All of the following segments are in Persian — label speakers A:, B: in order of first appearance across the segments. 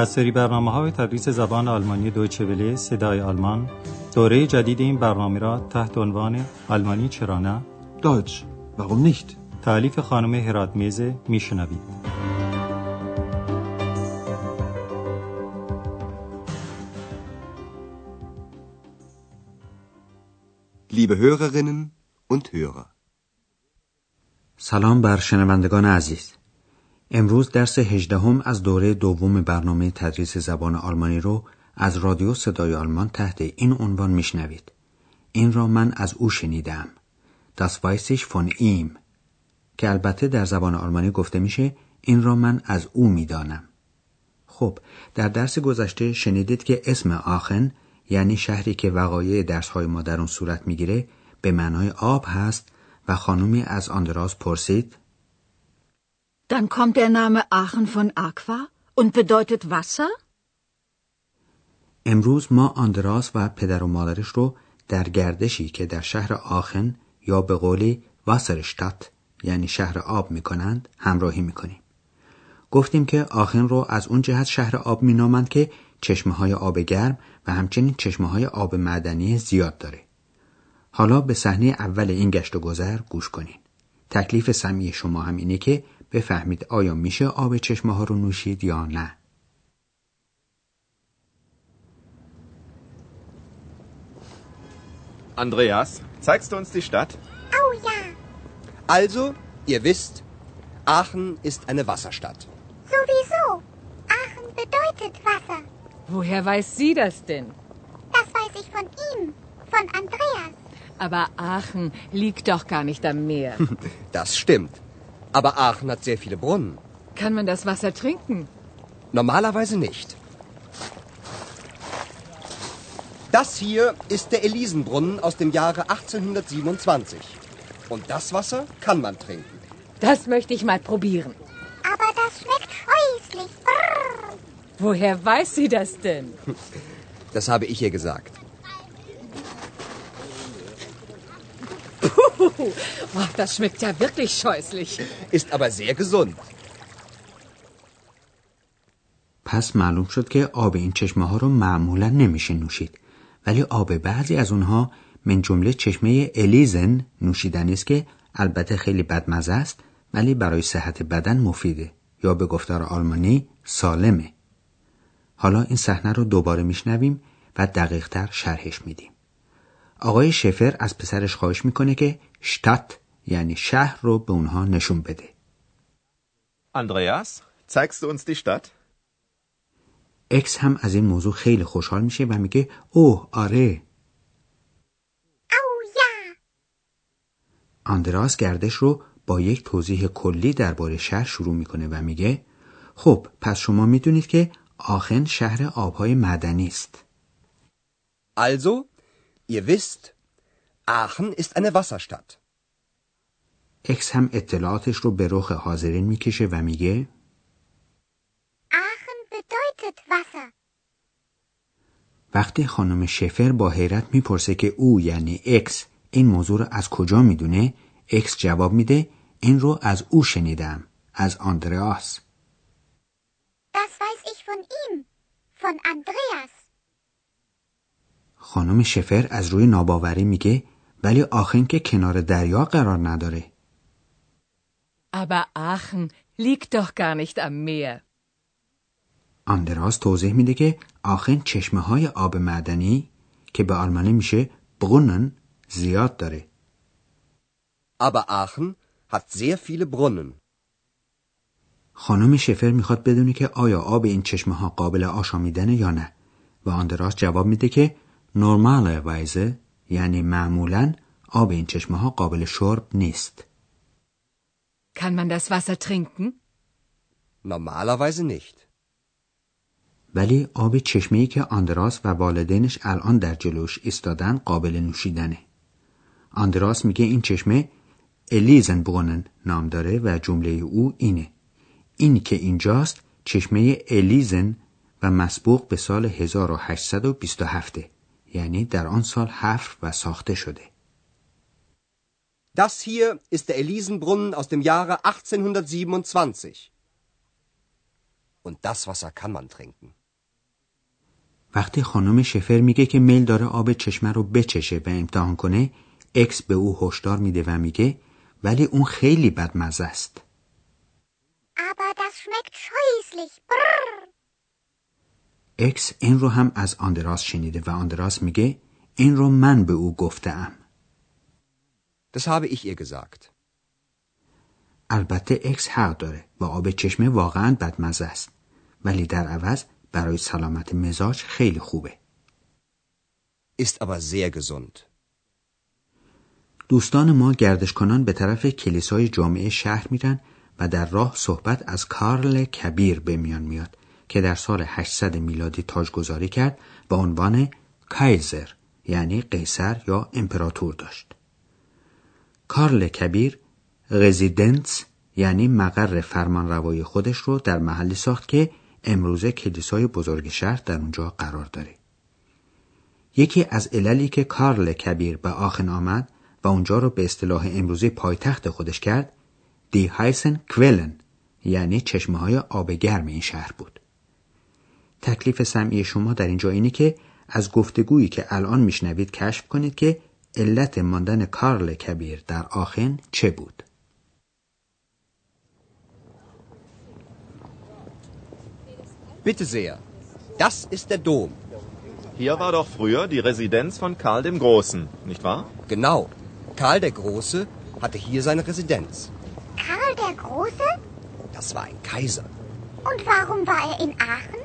A: از سری برنامه های تدریس زبان آلمانی دویچه وله صدای آلمان دوره جدید این برنامه را تحت عنوان آلمانی چرا نه
B: Deutsch, warum nicht?
A: تعلیف خانم هرات میزه میشنوید
C: Liebe Hörerinnen und Hörer.
D: سلام بر شنوندگان عزیز امروز درس هجدهم از دوره دوم برنامه تدریس زبان آلمانی رو از رادیو صدای آلمان تحت این عنوان میشنوید. این را من از او شنیدم. Das weiß ich von ihm. که البته در زبان آلمانی گفته میشه این را من از او می‌دانم. خب در درس گذشته شنیدید که اسم آخن یعنی شهری که وقایع درسهای ما در اون صورت می‌گیره به معنای آب هست و خانومی از آندراز پرسید
E: Dann kommt der Name Aachen von Aqua und bedeutet Wasser?
D: امروز ما آندراس و پدر و مادرش رو در گردشی که در شهر آخن یا به قولی واسرشتات یعنی شهر آب می‌کنند همراهی می‌کنیم. گفتیم که آخن رو از اون جهت شهر آب مینامند که چشمه های آب گرم و همچنین چشمه های آب معدنی زیاد داره. حالا به صحنه اول این گشت و گذر گوش کنین. تکلیف سمی شما هم اینه که بفهمید آیا میشه آب چشمه ها رو نوشید یا نه
F: Andreas, zeigst du uns die Stadt?
G: Oh ja,
C: Also, ihr wisst, Aachen ist eine Wasserstadt.
G: sowieso. Aachen bedeutet Wasser.
E: Woher weiß sie das denn?
G: Das weiß ich von ihm, von Andreas.
E: Aber Aachen liegt doch gar nicht am Meer.
C: Das stimmt. Aber Aachen hat sehr viele Brunnen.
E: Kann man das Wasser trinken?
C: Normalerweise nicht. Das hier ist der Elisenbrunnen aus dem Jahre 1827. Und das Wasser kann man trinken.
E: Das möchte ich mal probieren.
G: Aber das schmeckt scheußlich. Brrr.
E: Woher weiß sie das denn?
C: Das habe ich ihr gesagt.
E: oh, das schmeckt ja wirklich scheußlich.
C: Ist aber sehr gesund.
D: پس معلوم شد که آب این چشمه ها رو معمولا نمیشه نوشید ولی آب بعضی از اونها من جمله چشمه الیزن نوشیدنی است که البته خیلی بدمزه است ولی برای صحت بدن مفیده یا به گفتار آلمانی سالمه حالا این صحنه رو دوباره میشنویم و دقیقتر شرحش میدیم آقای شفر از پسرش خواهش می‌کنه که شتات یعنی شهر رو به اونها نشون بده.
F: Andreas, zeigst du uns die Stadt?
D: اکس هم از این موضوع خیلی خوشحال میشه و میگه اوه آره.
G: Oh ja,
D: آندراس گردش رو با یک توضیح کلی درباره شهر شروع می‌کنه و میگه خب پس شما می‌دونید که آخن شهر آبهای معدنی است.
C: Also, ihr wisst, Aachen ist eine Wasserstadt.
D: اکس هم اطلاعاتش رو به رخ حاضرین می‌کشه و میگه
G: Aachen bedeutet Wasser.
D: وقتی خانم شفر با حیرت می‌پرسه که او یعنی اکس این موضوع رو از کجا می‌دونه اکس جواب میده این رو از او شنیدم از آندریاس
G: Das weiß ich von ihm, von Andreas.
D: خانم شفر از روی ناباوری میگه ولی آخن که کنار دریا قرار نداره
E: Aber Aachen liegt doch gar nicht am Meer.
D: آندراس توضیح میده که آخن چشمه های آب معدنی که به آلمانی میشه برونن زیاد داره
C: Aber Aachen hat sehr viele Brunnen.
D: خانم شفر می‌خواد بدونه که آیا آب این چشمه ها قابل آشامیدنه یا نه و آندراس جواب میده که نرمال وایزه یعنی معمولا آب این چشمه ها قابل شرب نیست
E: Kann man das Wasser trinken?
C: Normalerweise nicht.
D: ولی آب چشمه‌ای که آندراس و والدینش الان در جلوش ایستادن قابل نوشیدنه. آندراس میگه این چشمه الیزنبرونن نام داره و جمله او اینه. این که اینجاست چشمه الیزن و مسبوق به سال 1827 یعنی در آن حفر حفر و ساخته شده.
C: Das hier ist der Elisenbrunnen aus dem Jahre 1827. Und das Wasser kann man trinken.
D: وقتی خانم شفر میگه که میل داره آب چشمه رو بچشه و امتحان کنه اکس به او هشدار میده و میگه ولی اون خیلی بدمزه است
G: Aber das schmeckt scheußlich. Brrr.
D: اکس این رو هم از آندراس شنیده و آندراس میگه این رو من به او گفتم
C: Das habe ich ihr gesagt.
D: البته اکس حق داره و آب چشمه واقعا بدمزه است ولی در عوض برای سلامت مزاج خیلی خوبه
C: Ist aber sehr gesund.
D: دوستان ما گردش کنان به طرف کلیسای جامعه شهر میرن و در راه صحبت از کارل کبیر به میان میاد که در سال 800 میلادی تاجگذاری کرد و عنوان کایزر یعنی قیصر یا امپراتور داشت. کارل کبیر رزیدنس یعنی مقر فرمانروایی خودش رو در محلی ساخت که امروزه کلیسای بزرگ شهر در اونجا قرار داره. یکی از عللی که کارل کبیر به آخن آمد و اونجا رو به اصطلاح امروزی پایتخت خودش کرد دی هایسن کویلن یعنی چشمه های آب گرم این شهر بود. تکلیف سمعی شما در اینجا اینه که از گفتگویی که الان میشنوید کشف کنید که علت ماندن کارل کبیر در آخن چه بود؟
C: Bitte sehr. Das ist der Dom.
F: Hier war doch früher die Residenz von Karl dem Großen, nicht wahr?
C: Genau. Karl der Große hatte hier seine Residenz.
G: Karl der Große?
C: Das war ein Kaiser.
G: Und warum war er in Aachen?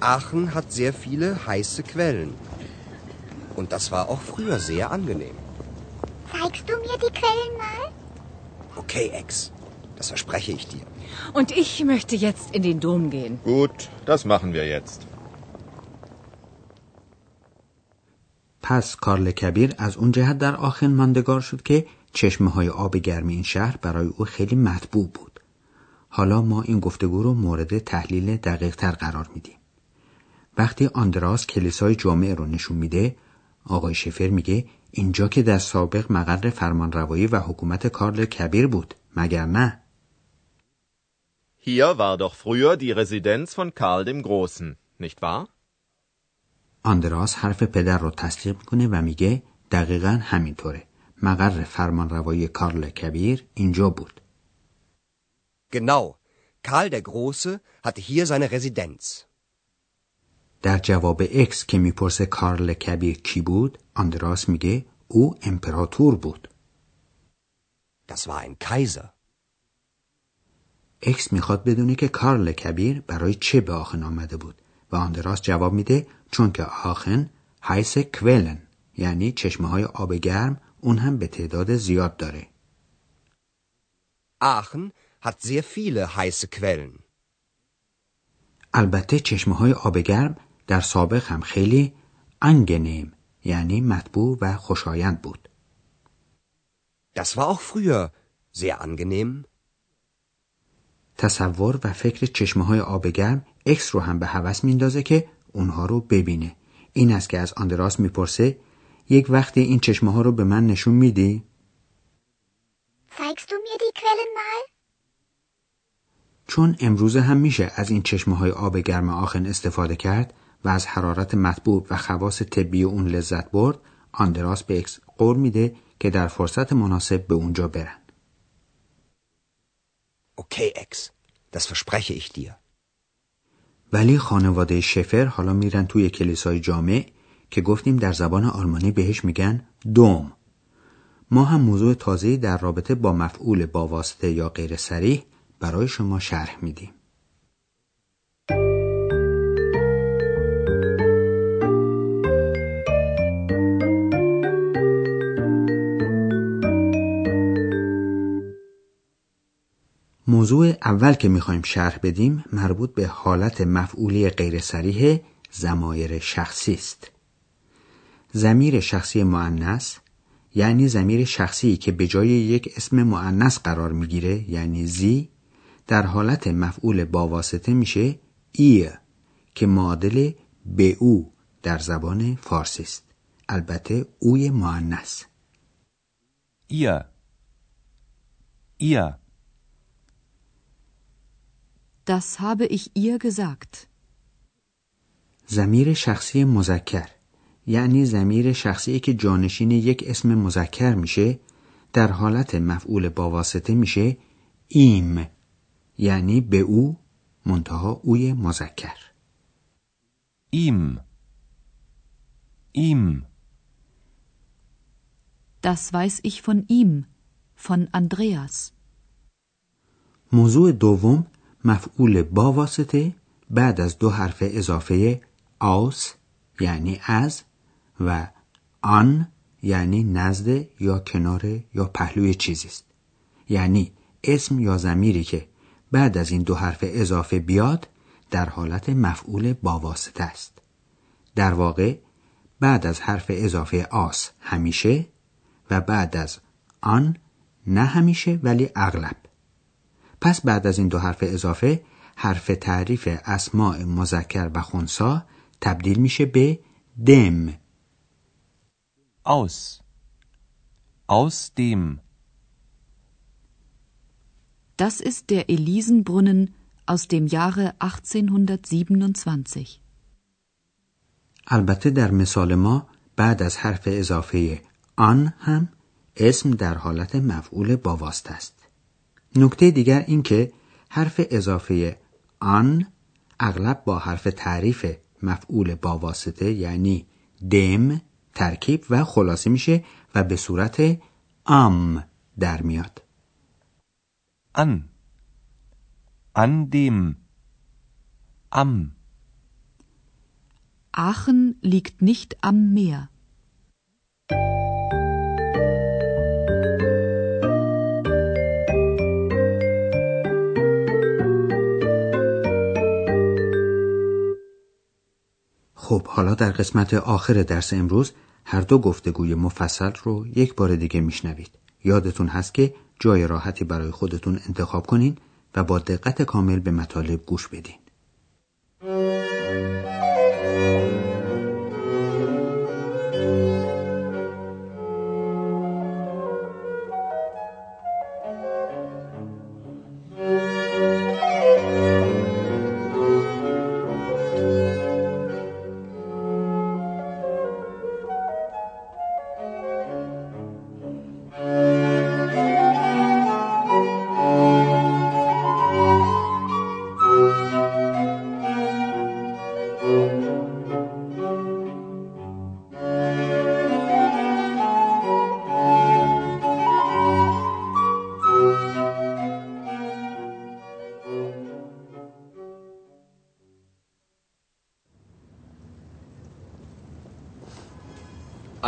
C: Aachen hat sehr viele heiße Quellen. Und das war auch früher sehr angenehm.
G: Zeigst du mir die Quellen mal?
C: Okay, Ex. Das verspreche ich dir.
H: Und ich möchte jetzt in den Dom gehen.
F: Gut, das machen wir jetzt.
D: پس کارل کبیر از اون جهت در آخن ماندگار شد که چشمه های آب گرم این شهر برای او خیلی مطبوع بود. حالا ما این گفتگو رو مورد تحلیل دقیق تر قرار میدیم. وقتی آندراس کلیسای جامعه رو نشون میده آقای شفر میگه اینجا که در سابق مقر فرمانروایی و حکومت کارل کبیر بود مگر نه
F: Hier war doch früher die Residenz von Karl dem Großen, nicht wahr?
D: آندراس حرف پدر رو تصدیق می‌کنه و میگه دقیقا همینطوره مقر فرمانروایی کارل کبیر اینجا بود
C: Genau. Karl der Große hatte hier seine Residenz.
D: در جواب اکس که می‌پرسه کارل کبیر کی بود آندراس میگه او امپراتور بود
C: Das war ein Kaiser.
D: اکس می‌خواد بدونه که کارل کبیر برای چه به آخن آمده بود و آندراس جواب میده چون که آخن هایس کویلن یعنی چشمه های آب گرم اون هم به تعداد زیاد داره
C: Aachen hat sehr viele heiße Quellen.
D: البته چشمه های آب گرم در سابق هم خیلی انگنیم یعنی مطبوع و خوشایند بود
C: Das war auch früher sehr angenehm.
D: تصور و فکر چشمه های آب گرم اکس رو هم به هوس میندازه که اونها رو ببینه این است که از آندراس می‌پرسه یک وقتی این چشمه ها رو به من نشون میدی؟
G: Zeigst du mir die Quellen mal?
D: چون امروزه هم میشه از این چشمه های آب گرم آخن استفاده کرد و از حرارت مطبوع و خواص طبی اون لذت برد آندراس به اکس قول میده که در فرصت مناسب به اونجا برن
C: Okay, Ex. Das verspreche ich dir.
D: ولی خانواده شفر حالا میرن توی کلیسای جامع که گفتیم در زبان آلمانی بهش میگن دوم ما هم موضوع تازه‌ای در رابطه با مفعول با واسطه یا غیر سریح برای شما شرح میدیم موضوع اول که می‌خوایم شرح بدیم مربوط به حالت مفعولی غیر سریح زمایر شخصی است. زمیر شخصی معنس یعنی زمیر شخصی که به جای یک اسم معنس قرار می‌گیره یعنی زی در حالت مفعول با واسطه میشه ای که معادل به او در زبان فارسی است. البته اوی معنس.
I: Ihr. Ihr.
H: Das habe ich ihr gesagt.
D: زمیر شخصی مذکر یعنی زمیر شخصی که جانشین یک اسم مذکر میشه در حالت مفعول با واسطه میشه ایم یعنی به او منتها اوی مذکر
I: Ihm. Ihm.
H: Das weiß ich von ihm, von Andreas.
D: موضوع دوم مفعول با واسطه بعد از دو حرف اضافه آس یعنی از و آن یعنی نزد یا کنار یا پهلوی چیزی است. یعنی اسم یا زمیری که بعد از این دو حرف اضافه بیاد در حالت مفعول با واسطه است. در واقع بعد از حرف اضافه آس همیشه و بعد از آن نه همیشه ولی اغلب. پس بعد از این دو حرف اضافه حرف تعریف اسماع مذکر و خونسا تبدیل میشه به دم
I: Aus. Aus dem.
H: Das ist der Elisenbrunnen aus dem Jahre 1827.
D: البته در مثال ما بعد از حرف اضافه آن هم اسم در حالت مفعول با واسطه است نکته دیگر این که حرف اضافه آن اغلب با حرف تعریف مفعول با واسطه یعنی دم ترکیب و خلاصه میشه و به صورت ام در میاد
I: An. An dem. Am.
H: Aachen liegt nicht am Meer.
D: خب حالا در قسمت آخر درس امروز هر دو گفتگوی مفصل رو یک بار دیگه میشنوید. یادتون هست که جای راحتی برای خودتون انتخاب کنین و با دقت کامل به مطالب گوش بدین.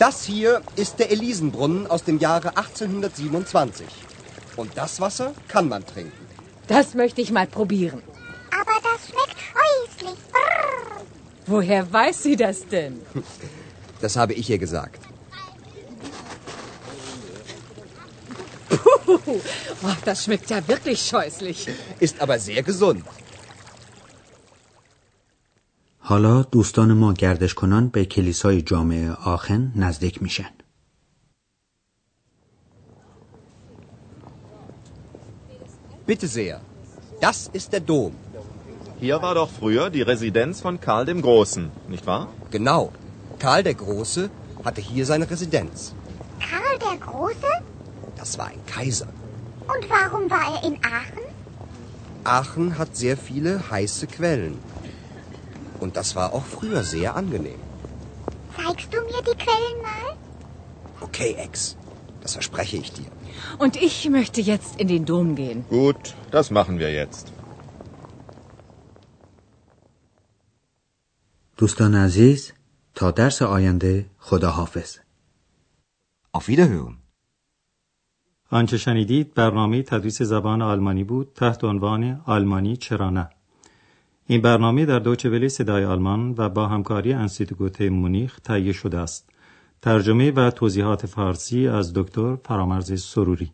C: Das hier ist der Elisenbrunnen aus dem Jahre 1827. Und das Wasser kann man trinken.
H: Das möchte ich mal probieren.
G: Aber das schmeckt scheußlich. Brrr.
H: Woher weiß sie das denn?
C: Das habe ich ihr gesagt.
H: Puh, oh, das schmeckt ja wirklich scheußlich.
C: Ist aber sehr gesund.
D: حالا دوستان ما گردش کنان به کلیسای جامعه آخن نزدیک میشن
C: Bitte sehr. Das ist der Dom.
F: Hier war doch früher die Residenz von Karl dem Großen, nicht wahr?
C: Genau. Karl der Große hatte hier seine Residenz.
G: Karl der Große?
C: Das war ein Kaiser.
G: Und warum war er in Aachen?
C: Aachen hat sehr viele heiße Quellen. Und das war auch früher sehr angenehm.
G: Zeigst du mir die Quellen mal?
C: Okay, Ex. Das verspreche ich dir.
H: Und ich möchte jetzt in den Dom gehen.
F: Gut, das machen wir jetzt.
D: دوستان عزیز تا درس آینده خدا حافظ
B: Auf Wiederhören.
A: آنچه شنیدید برنامه تدریس زبان آلمانی بود تحت عنوان آلمانی چرا نه این برنامه در دوچه ولی صدای آلمان و با همکاری انسیتگوت مونیخ تهیه شده است. ترجمه و توضیحات فارسی از دکتر فرامرز سروری